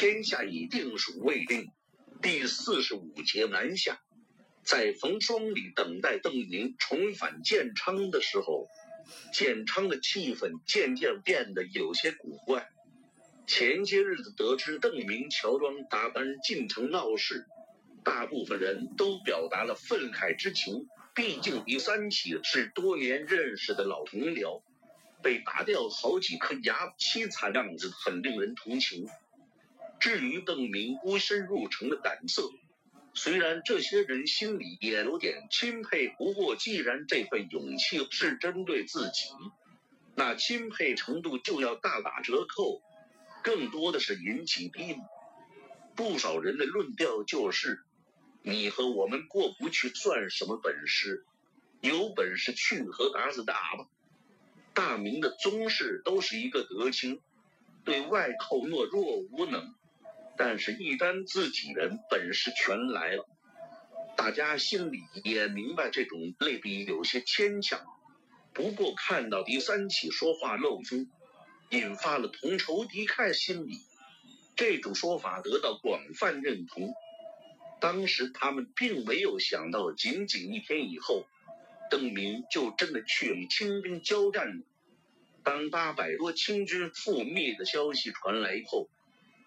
天下已定属未定。第四十五节南下，在冯双里等待邓明重返建昌的时候，建昌的气氛渐渐变得有些古怪。前些日子得知邓明乔装打扮进城闹事，大部分人都表达了愤慨之情。毕竟狄三喜是多年认识的老同僚，被打掉好几颗牙，凄惨样子很令人同情。至于邓明孤身入城的胆色，虽然这些人心里也有点钦佩，不过既然这份勇气是针对自己，那钦佩程度就要大打折扣，更多的是引起敌意。不少人的论调就是。你和我们过不去，算什么本事？有本事去和达子打吧！大明的宗室都是一个德清，对外寇懦弱无能，但是，一旦自己人本事全来了，大家心里也明白这种类比有些牵强。不过，看到第三起说话漏风，引发了同仇敌忾心理，这种说法得到广泛认同。当时他们并没有想到，仅仅一天以后，邓明就真的去与清兵交战了。当八百多清军覆灭的消息传来后，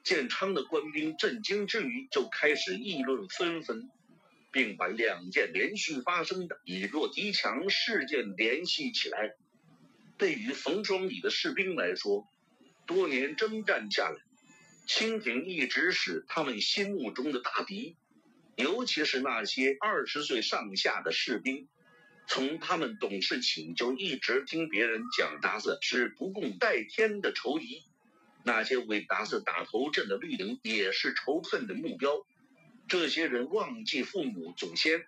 建昌的官兵震惊之余，就开始议论纷纷，并把两件连续发生的以弱敌强事件联系起来。对于冯双礼的士兵来说，多年征战下来，清廷一直是他们心目中的大敌。尤其是那些二十岁上下的士兵，从他们懂事起就一直听别人讲达子是不共戴天的仇敌，那些为达子打头阵的绿营也是仇恨的目标。这些人忘记父母祖先，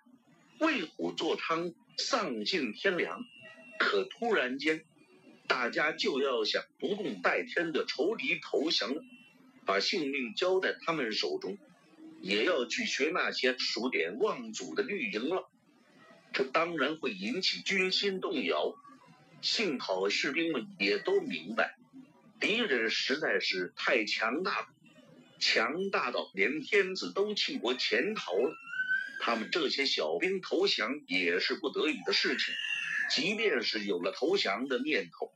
为虎作伥，丧尽天良。可突然间，大家就要向不共戴天的仇敌投降，把性命交在他们手中。也要去学那些数典忘祖的绿营了，这当然会引起军心动摇。幸好士兵们也都明白，敌人实在是太强大了，强大到连天子都弃国潜逃了。他们这些小兵投降也是不得已的事情，即便是有了投降的念头，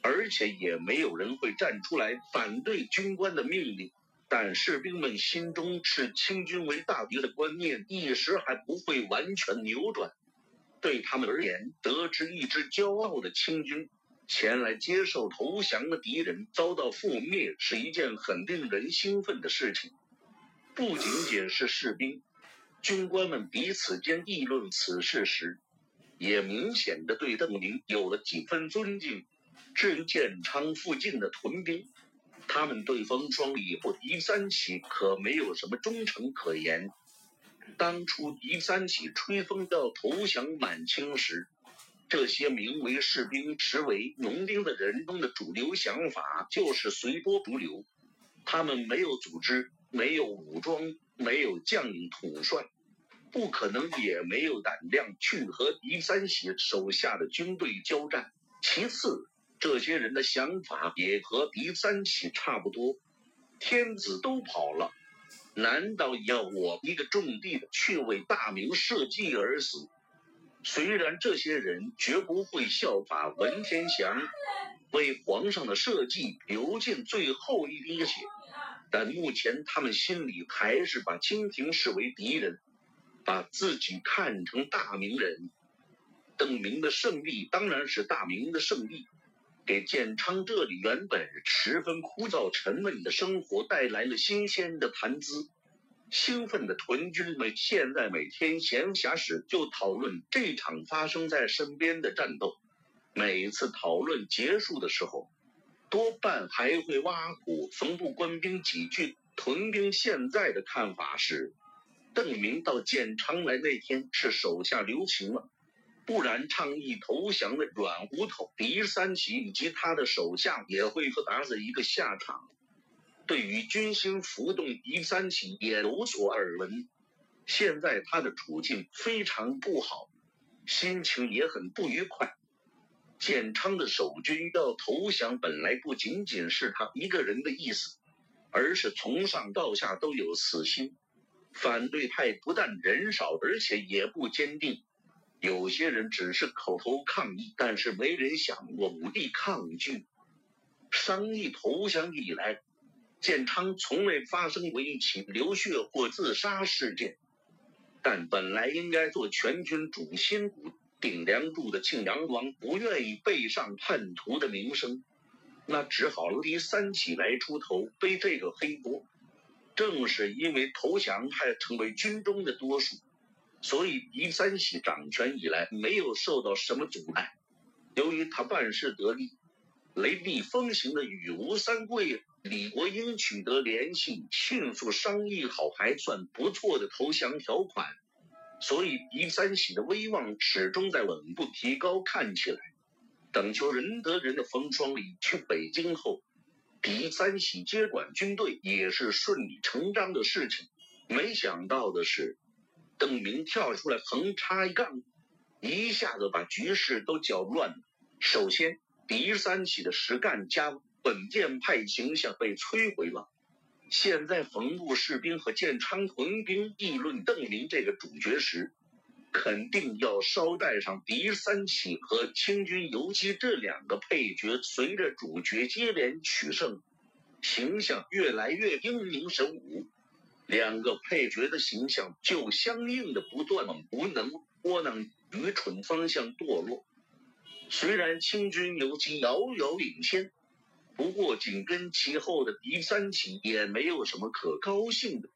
而且也没有人会站出来反对军官的命令。但士兵们心中视清军为大敌的观念一时还不会完全扭转。对他们而言，得知一支骄傲的清军前来接受投降的敌人遭到覆灭，是一件很令人兴奋的事情。不仅仅是士兵，军官们彼此间议论此事时，也明显的对邓明有了几分尊敬。至于建昌附近的屯兵，他们对风霜礼或狄三起可没有什么忠诚可言。当初狄三起吹风要投降满清时，这些名为士兵实为农兵的人中的主流想法就是随波逐流。他们没有组织，没有武装，没有将领统帅，不可能也没有胆量去和狄三喜手下的军队交战。其次，这些人的想法也和狄三起差不多，天子都跑了，难道要我一个种地的去为大明社稷而死？虽然这些人绝不会效法文天祥，为皇上的社稷流尽最后一滴血，但目前他们心里还是把清廷视为敌人，把自己看成大明人。邓明的胜利当然是大明的胜利。给建昌这里原本十分枯燥沉闷的生活带来了新鲜的谈资。兴奋的屯军们现在每天闲暇时就讨论这场发生在身边的战斗。每次讨论结束的时候，多半还会挖苦冯部官兵几句。屯兵现在的看法是，邓明到建昌来那天是手下留情了。不然，倡议投降的软骨头狄三奇以及他的手下也会和达子一个下场。对于军心浮动，狄三起也有所耳闻。现在他的处境非常不好，心情也很不愉快。建昌的守军要投降，本来不仅仅是他一个人的意思，而是从上到下都有死心。反对派不但人少，而且也不坚定。有些人只是口头抗议，但是没人想过武力抗拒。商议投降以来，建昌从未发生过一起流血或自杀事件。但本来应该做全军主心骨、顶梁柱的庆阳王，不愿意背上叛徒的名声。那只好第三起来出头背这个黑锅。正是因为投降派成为军中的多数，所以狄三喜掌权以来没有受到什么阻碍。由于他办事得力，雷厉风行的与吴三桂、李国英取得联系，迅速商议好还算不错的投降条款，所以狄三喜的威望始终在稳步提高。看起来。等求仁得仁的冯双礼去北京后，狄三喜接管军队也是顺理成章的事情。没想到的是，邓明跳出来横插一杠，一下子把局势都搅乱了。首先，狄三喜的实干家、稳健派形象被摧毁了。现在，冯部士兵和建昌屯兵议论邓林这个主角时，肯定要捎带上狄三喜和清军游击这两个配角，随着主角接连取胜，形象越来越英明神武，两个配角的形象就相应的不断往无能、窝囊、愚蠢方向堕落。虽然清军游击遥遥领先，不过紧跟其后的狄三喜也没有什么可高兴的。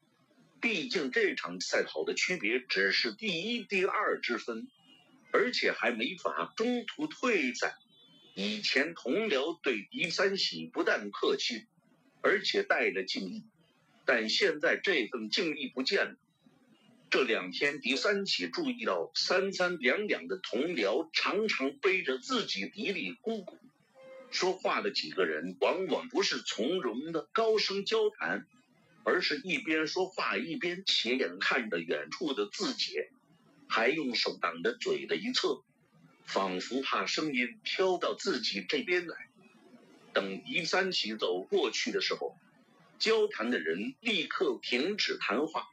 毕竟这场赛跑的区别只是第一、第二之分，而且还没法中途退赛。以前同僚对狄三喜不但客气，而且带着敬意，但现在这份敬意不见了。这两天，狄三喜注意到三三两两的同僚常常背着自己嘀嘀咕咕，说话的几个人往往不是从容的高声交谈。而是一边说话一边斜眼看着远处的自己，还用手挡着嘴的一侧，仿佛怕声音飘到自己这边来。等狄三喜走过去的时候，交谈的人立刻停止谈话，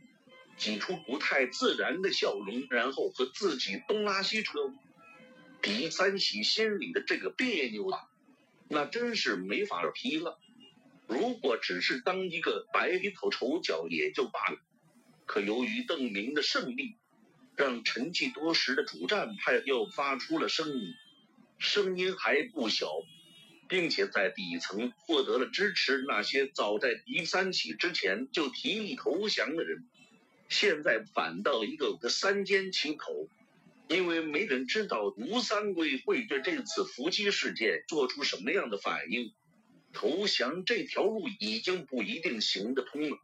挤出不太自然的笑容，然后和自己东拉西扯。狄三喜心里的这个别扭啊，那真是没法提了。如果只是当一个白里头丑角也就罢了，可由于邓明的胜利，让沉寂多时的主战派又发出了声音，声音还不小，并且在底层获得了支持。那些早在敌三起之前就提议投降的人，现在反倒一个个三缄其口，因为没人知道吴三桂会对这次伏击事件做出什么样的反应。投降这条路已经不一定行得通了。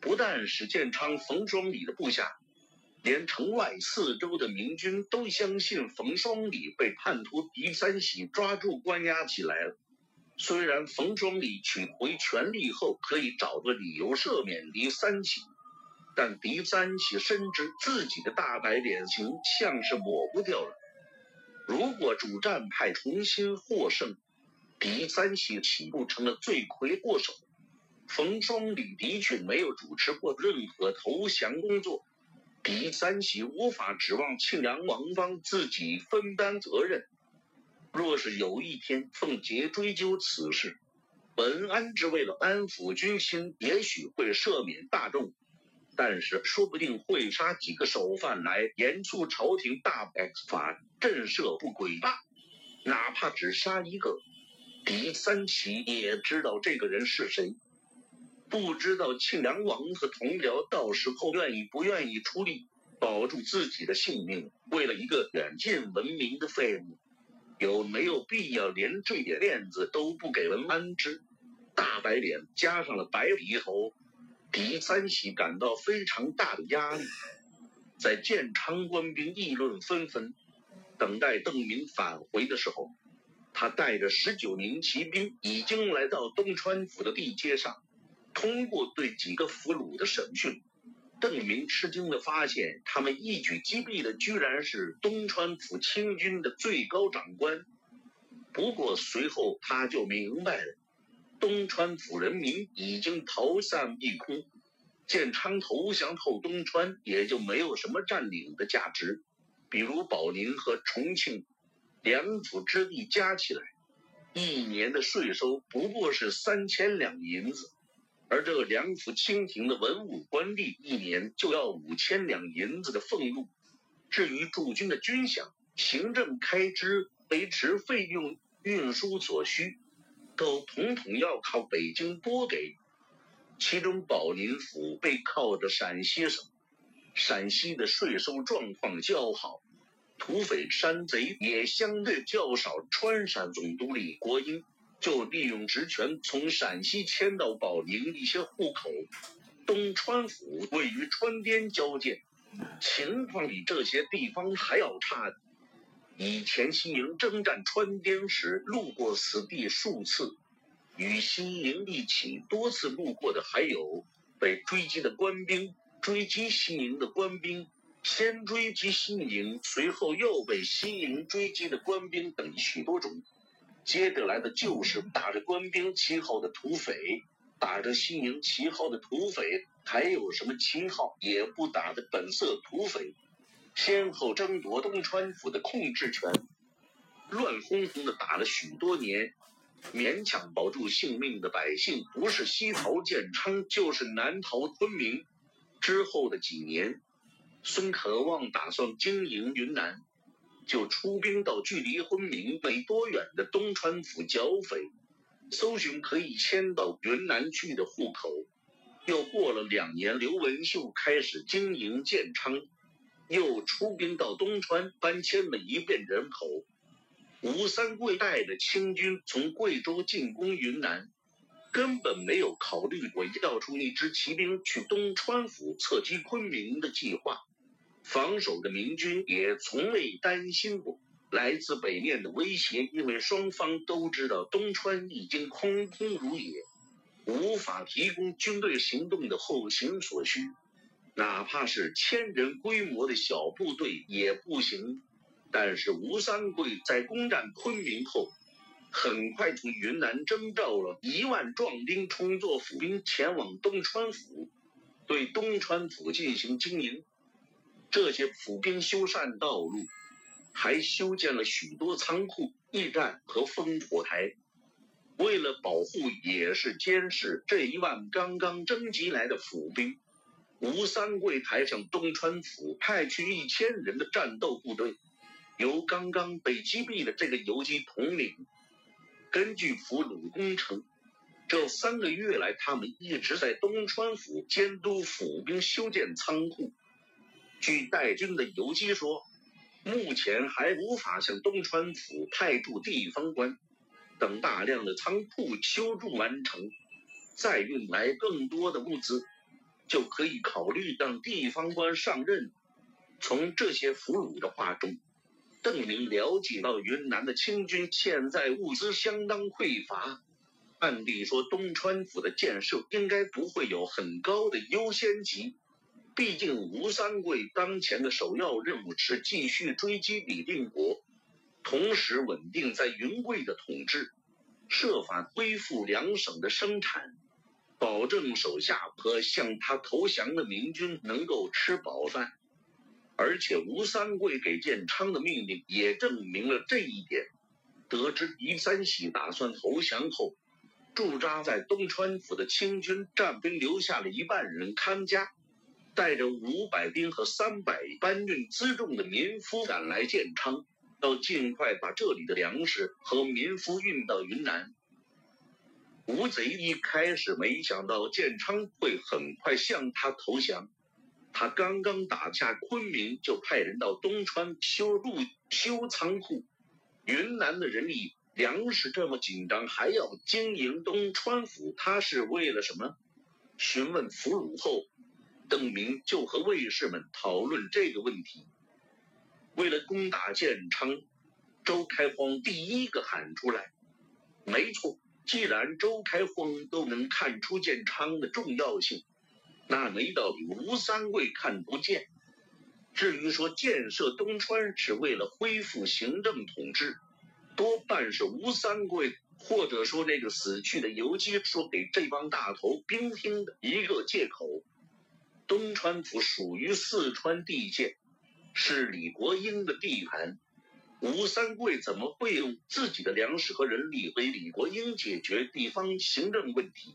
不但是建昌、冯双礼的部下，连城外四周的明军都相信冯双礼被叛徒狄三喜抓住关押起来了。虽然冯双礼取回权力后可以找个理由赦免狄三喜，但狄三喜深知自己的大白脸形象是抹不掉了。如果主战派重新获胜，狄三喜岂不成了罪魁祸首，冯双礼的确没有主持过任何投降工作，狄三喜无法指望庆阳王帮自己分担责任。若是有一天凤杰追究此事，文安之为了安抚军心，也许会赦免大众，但是说不定会杀几个首犯来严肃朝廷大法，震慑不轨吧。哪怕只杀一个。狄三奇也知道这个人是谁，不知道庆良王和同僚到时候愿意不愿意出力保住自己的性命。为了一个远近闻名的废物，有没有必要连这点面子都不给文安之？大白脸加上了白鼻头，狄三喜感到非常大的压力。在建昌官兵议论纷纷，等待邓明返回的时候。他带着十九名骑兵已经来到东川府的地街上，通过对几个俘虏的审讯，邓明吃惊的发现，他们一举击毙的居然是东川府清军的最高长官。不过随后他就明白了，东川府人民已经逃散一空。建昌投降后，东川也就没有什么占领的价值。比如保宁和重庆两府之地加起来，一年的税收不过是三千两银子，而这两府清廷的文武官吏一年就要五千两银子的俸禄。至于驻军的军饷、行政开支、维持费用、运输所需，都统统要靠北京拨给。其中，保宁府背靠着陕西省，陕西的税收状况较好，土匪山贼也相对较少。川陕总督李国英就利用职权从陕西迁到保宁一些户口。东川府位于川滇交界，情况比这些地方还要差。以前西营征战川滇时，路过此地数次。与西营一起多次路过的还有被追击的官兵、追击西营的官兵、先追击西营，随后又被西营追击的官兵等许多种。接着来的就是打着官兵旗号的土匪，打着西营旗号的土匪，还有什么旗号也不打的本色土匪，先后争夺东川府的控制权，乱哄哄的打了许多年。勉强保住性命的百姓，不是西逃建昌，就是南逃昆明。之后的几年，孙可望打算经营云南，就出兵到距离昆明没多远的东川府剿匪，搜寻可以迁到云南去的户口。又过了两年，刘文秀开始经营建昌，又出兵到东川搬迁了一遍人口。吴三桂带着清军从贵州进攻云南，根本没有考虑过调出一支骑兵去东川府侧击昆明的计划。防守的明军也从未担心过来自北面的威胁，因为双方都知道东川已经空空如也，无法提供军队行动的后勤所需，哪怕是千人规模的小部队也不行。但是吴三桂在攻占昆明后，很快从云南征召了一万壮丁充作府兵，前往东川府，对东川府进行经营。这些府兵修缮道路，还修建了许多仓库、驿站和烽火台。为了保护也是监视这一万刚刚征集来的府兵，吴三桂还向东川府派去一千人的战斗部队。由刚刚被击毙的这个游击统领，根据俘虏工程，这三个月来，他们一直在东川府监督府兵修建仓库。据带军的游击说，目前还无法向东川府派驻地方官，等大量的仓库修筑完成，再运来更多的物资，就可以考虑让地方官上任。从这些俘虏的话中。邓明了解到云南的清军现在物资相当匮乏，按理说东川府的建设应该不会有很高的优先级。毕竟吴三桂当前的首要任务是继续追击李定国，同时稳定在云贵的统治，设法恢复两省的生产，保证手下和向他投降的明军能够吃饱饭。而且吴三桂给建昌的命令也证明了这一点。得知狄三喜打算投降后，驻扎在东川府的清军战兵留下了一半人看家，带着五百兵和三百搬运辎重的民夫赶来建昌，要尽快把这里的粮食和民夫运到云南。吴贼一开始没想到建昌会很快向他投降。他刚刚打下昆明，就派人到东川修路、修仓库。云南的人力粮食这么紧张，还要经营东川府，他是为了什么？询问俘虏后，邓明就和卫士们讨论这个问题。为了攻打建昌，周开荒第一个喊出来：“没错，既然周开荒都能看出建昌的重要性。”那没道理，吴三桂看不见。至于说建设东川是为了恢复行政统治，多半是吴三桂或者说那个死去的游击说给这帮大头兵听的一个借口。东川府属于四川地界，是李国英的地盘。吴三桂怎么会用自己的粮食和人力为李国英解决地方行政问题？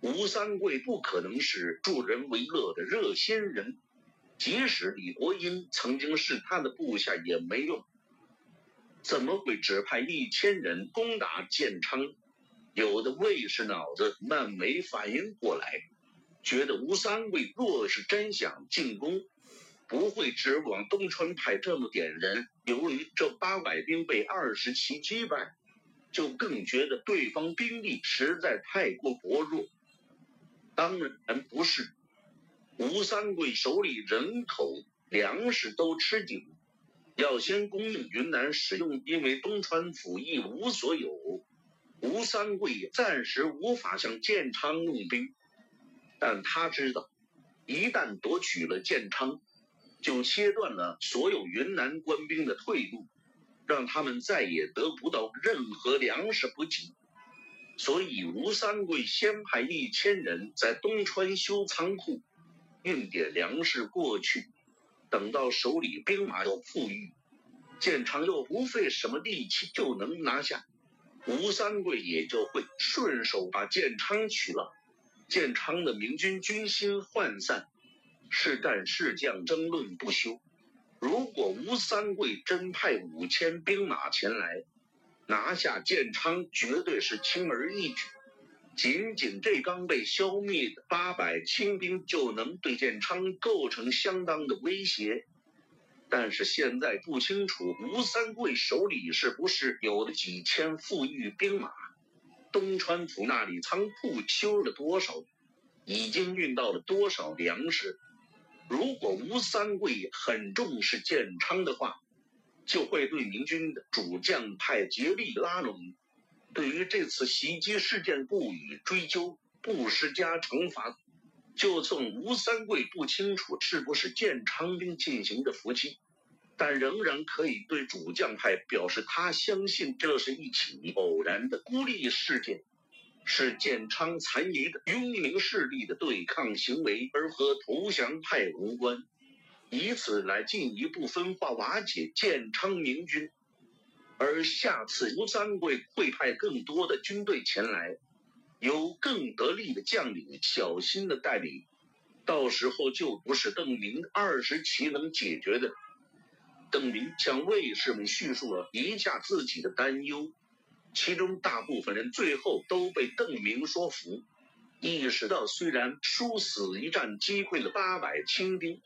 吴三桂不可能是助人为乐的热心人，即使李国英曾经是他的部下也没用。怎么会只派一千人攻打建昌？有的卫士脑子慢，没反应过来，觉得吴三桂若是真想进攻，不会只往东川派这么点人。由于这八百兵被二十骑击败，就更觉得对方兵力实在太过薄弱。当然不是，吴三桂手里人口、粮食都吃紧，要先供应云南使用，因为东川府一无所有。吴三桂暂时无法向建昌用兵，但他知道，一旦夺取了建昌，就切断了所有云南官兵的退路，让他们再也得不到任何粮食补给。所以，吴三桂先派一千人在东川修仓库，运点粮食过去。等到手里兵马又富裕，建昌又不费什么力气就能拿下，吴三桂也就会顺手把建昌取了。建昌的明军军心涣散，是战是将争论不休。如果吴三桂真派五千兵马前来，拿下建昌绝对是轻而易举，仅仅这刚被消灭的八百清兵就能对建昌构成相当的威胁。但是现在不清楚吴三桂手里是不是有了几千富裕兵马，东川府那里仓库修了多少，已经运到了多少粮食。如果吴三桂很重视建昌的话，就会对明军的主将派竭力拉拢，对于这次袭击事件不予追究，不施加惩罚。就算吴三桂不清楚是不是建昌兵进行的伏击，但仍然可以对主将派表示他相信这是一起偶然的孤立事件，是建昌残余的拥民势力的对抗行为，而和投降派无关。以此来进一步分化瓦解建昌明军，而下次吴三桂会派更多的军队前来，由更得力的将领小心的带领，到时候就不是邓明二十骑能解决的。邓明向卫士们叙述了一下自己的担忧，其中大部分人最后都被邓明说服，意识到虽然殊死一战击溃了八百清兵。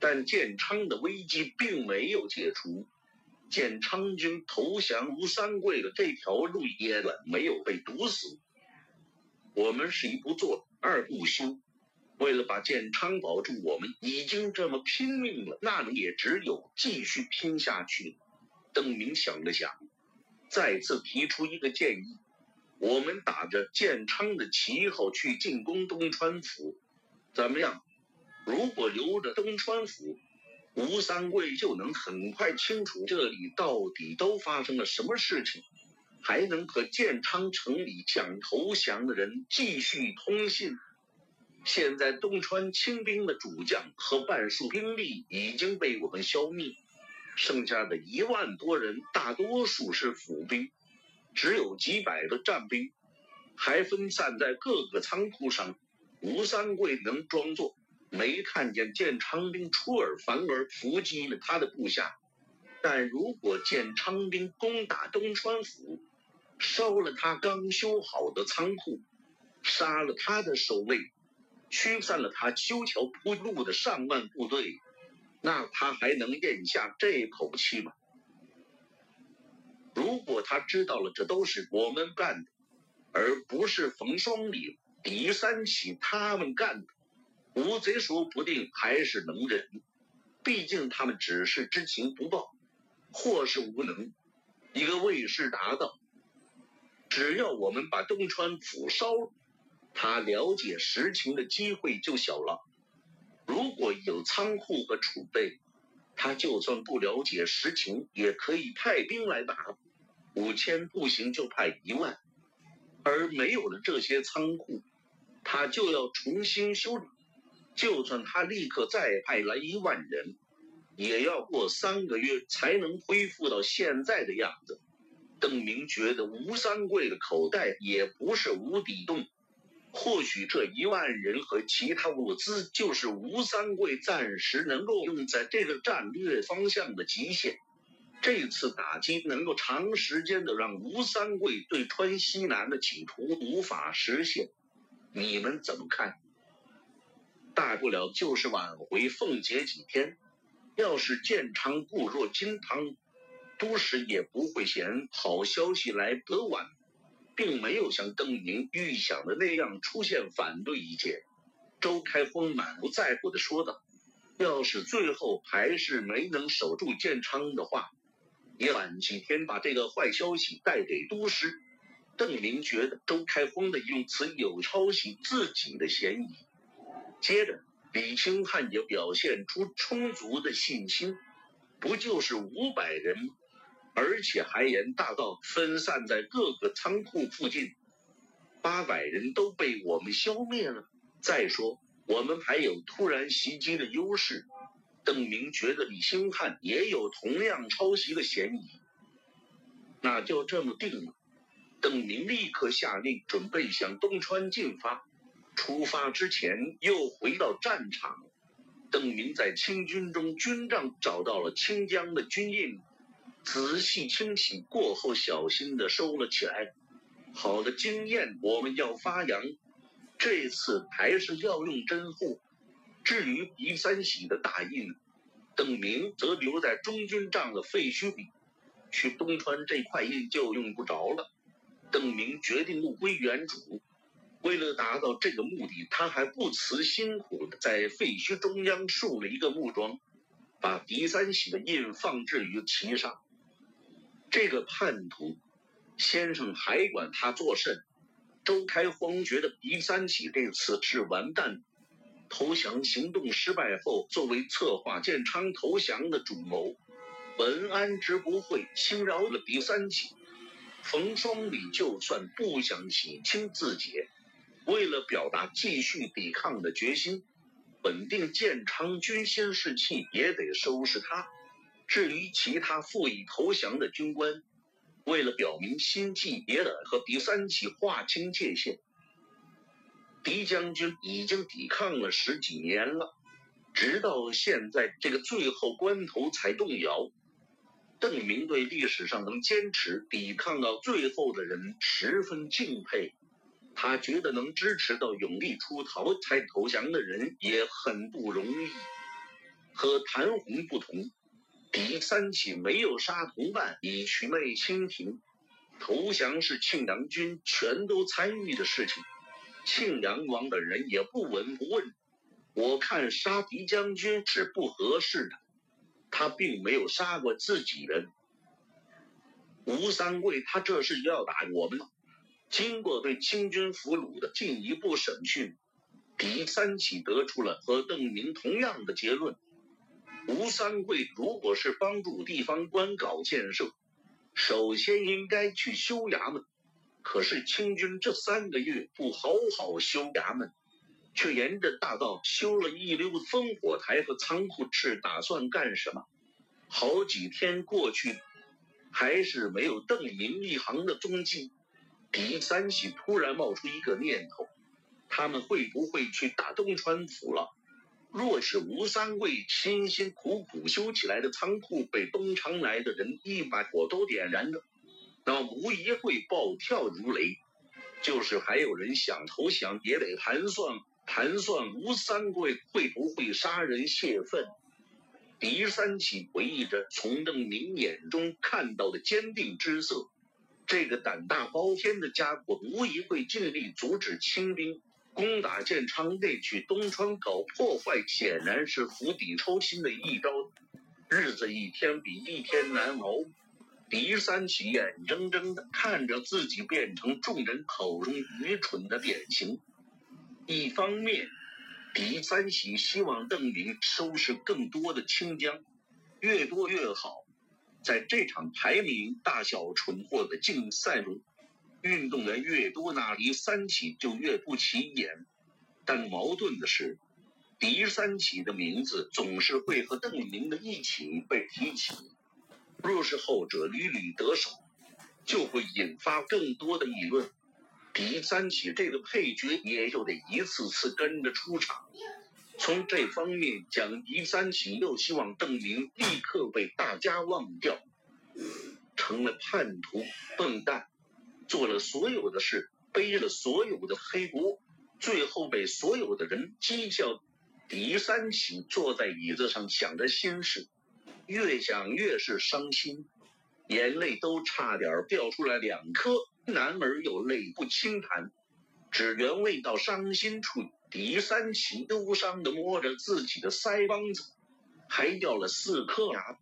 但建昌的危机并没有解除，建昌军投降吴三桂的这条路也没有被堵死。我们是一不做二不休，为了把建昌保住，我们已经这么拼命了，那也只有继续拼下去。邓明想了想，再次提出一个建议：我们打着建昌的旗号去进攻东川府，怎么样？如果留着东川府，吴三桂就能很快清楚这里到底都发生了什么事情，还能和建昌城里想投降的人继续通信。现在东川清兵的主将和半数兵力已经被我们消灭，剩下的一万多人大多数是府兵，只有几百个战兵，还分散在各个仓库上。吴三桂能装作。没看见建昌兵出尔反尔伏击了他的部下，但如果建昌兵攻打东川府，烧了他刚修好的仓库，杀了他的守卫，驱散了他修桥铺路的上万部队，那他还能咽下这口气吗？如果他知道了这都是我们干的，而不是冯双礼、狄三喜他们干的。吴贼说不定还是能忍，毕竟他们只是知情不报，或是无能。一个卫士答道：“只要我们把东川府烧了，他了解实情的机会就小了。如果有仓库和储备，他就算不了解实情，也可以派兵来打。五千不行就派一万，而没有了这些仓库，他就要重新修理。就算他立刻再派来一万人，也要过三个月才能恢复到现在的样子。邓明觉得吴三桂的口袋也不是无底洞，或许这一万人和其他物资就是吴三桂暂时能够用在这个战略方向的极限。这次打击能够长时间的让吴三桂对川西南的企图无法实现。你们怎么看？大不了就是挽回凤节几天。要是建昌固若金汤，都师也不会嫌好消息来得晚，并没有像邓明预想的那样出现反对意见。周开峰满不在乎的说道：“要是最后还是没能守住建昌的话，也晚几天把这个坏消息带给都师。”邓明觉得周开峰的用词有抄袭自己的嫌疑。接着，李清汉也表现出充足的信心，不就是五百人，而且还沿大道分散在各个仓库附近，八百人都被我们消灭了。再说，我们还有突然袭击的优势。邓明觉得李兴汉也有同样抄袭的嫌疑，那就这么定了。邓明立刻下令，准备向东川进发。出发之前，又回到战场。邓明在清军中军帐找到了清江的军印，仔细清洗过后，小心的收了起来。好的经验，我们要发扬。这次还是要用真货。至于狄三喜的大印，邓明则留在中军帐的废墟里。去东川这块印就用不着了。邓明决定物归原主。为了达到这个目的，他还不辞辛苦的在废墟中央竖了一个木桩，把狄三喜的印放置于其上。这个叛徒先生还管他作甚？周开荒觉得狄三喜这次是完蛋。投降行动失败后，作为策划建昌投降的主谋，文安直不会轻饶了狄三喜。冯双礼就算不想洗清自己。为了表达继续抵抗的决心，稳定建昌军心士气，也得收拾他。至于其他负隅投降的军官，为了表明心迹，也得和狄三起划清界限。狄将军已经抵抗了十几年了，直到现在这个最后关头才动摇。邓明对历史上能坚持抵抗到最后的人十分敬佩。他觉得能支持到永历出逃才投降的人也很不容易。和谭红不同，狄三起没有杀同伴以取媚清廷，投降是庆阳军全都参与的事情。庆阳王的人也不闻不问。我看杀狄将军是不合适的，他并没有杀过自己人。吴三桂，他这是要打我们吗？经过对清军俘虏的进一步审讯，狄三起得出了和邓明同样的结论：吴三桂如果是帮助地方官搞建设，首先应该去修衙门。可是清军这三个月不好好修衙门，却沿着大道修了一溜烽火台和仓库，是打算干什么？好几天过去，还是没有邓明一行的踪迹。狄三喜突然冒出一个念头：他们会不会去打东川府了？若是吴三桂辛辛苦苦修起来的仓库被东昌来的人一把火都点燃了，那么无疑会暴跳如雷。就是还有人想投降，也得盘算盘算吴三桂会不会杀人泄愤。狄三喜回忆着从邓明眼中看到的坚定之色。这个胆大包天的家伙，无疑会尽力阻止清兵攻打建昌，内去东川搞破坏，显然是釜底抽薪的一招。日子一天比一天难熬，狄三喜眼睁睁地看着自己变成众人口中愚蠢的典型。一方面，狄三喜希望邓明收拾更多的清江，越多越好。在这场排名大小蠢货的竞赛中，运动员越多，那第三起就越不起眼。但矛盾的是，第三起的名字总是会和邓明的一起被提起。若是后者屡屡得手，就会引发更多的议论。狄三起这个配角也就得一次次跟着出场。从这方面讲，狄三起又希望邓明立刻被大家忘掉，成了叛徒、笨蛋，做了所有的事，背了所有的黑锅，最后被所有的人讥笑。狄三起坐在椅子上想着心事，越想越是伤心，眼泪都差点掉出来两颗。男儿有泪不轻弹，只缘未到伤心处。狄三奇忧伤的摸着自己的腮帮子，还掉了四颗牙。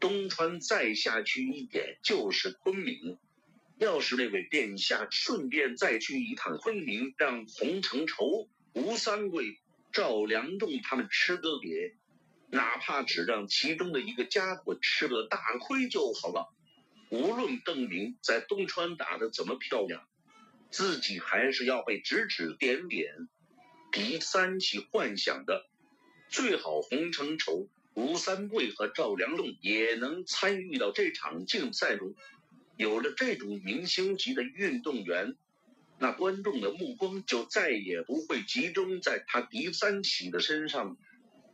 东川再下去一点就是昆明，要是那位殿下顺便再去一趟昆明，让洪承畴、吴三桂、赵良栋他们吃个瘪，哪怕只让其中的一个家伙吃了大亏就好了。无论邓明在东川打得怎么漂亮，自己还是要被指指点点。第三起幻想的，最好洪承畴、吴三桂和赵良栋也能参与到这场竞赛中。有了这种明星级的运动员，那观众的目光就再也不会集中在他狄三起的身上。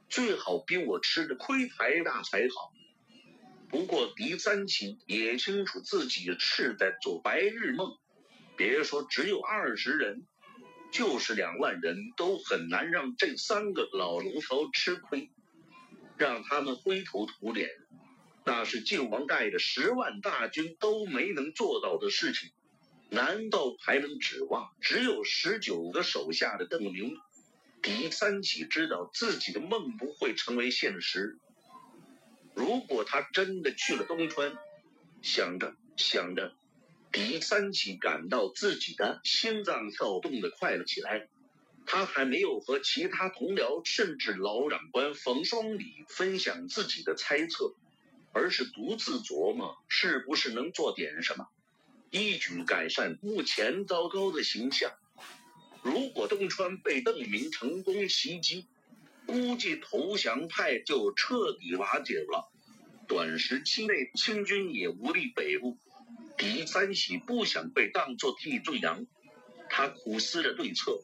最好比我吃的亏还大才好。不过狄三起也清楚自己是在做白日梦。别说只有二十人。就是两万人都很难让这三个老龙头吃亏，让他们灰头土脸，那是靖王带着十万大军都没能做到的事情。难道还能指望只有十九个手下的邓明？狄三起知道自己的梦不会成为现实。如果他真的去了东川，想着想着。狄三起感到自己的心脏跳动的快了起来，他还没有和其他同僚甚至老长官冯双礼分享自己的猜测，而是独自琢磨是不是能做点什么，一举改善目前糟糕的形象。如果东川被邓明成功袭击，估计投降派就彻底瓦解了，短时期内清军也无力北部。狄三喜不想被当作替罪羊，他苦思着对策。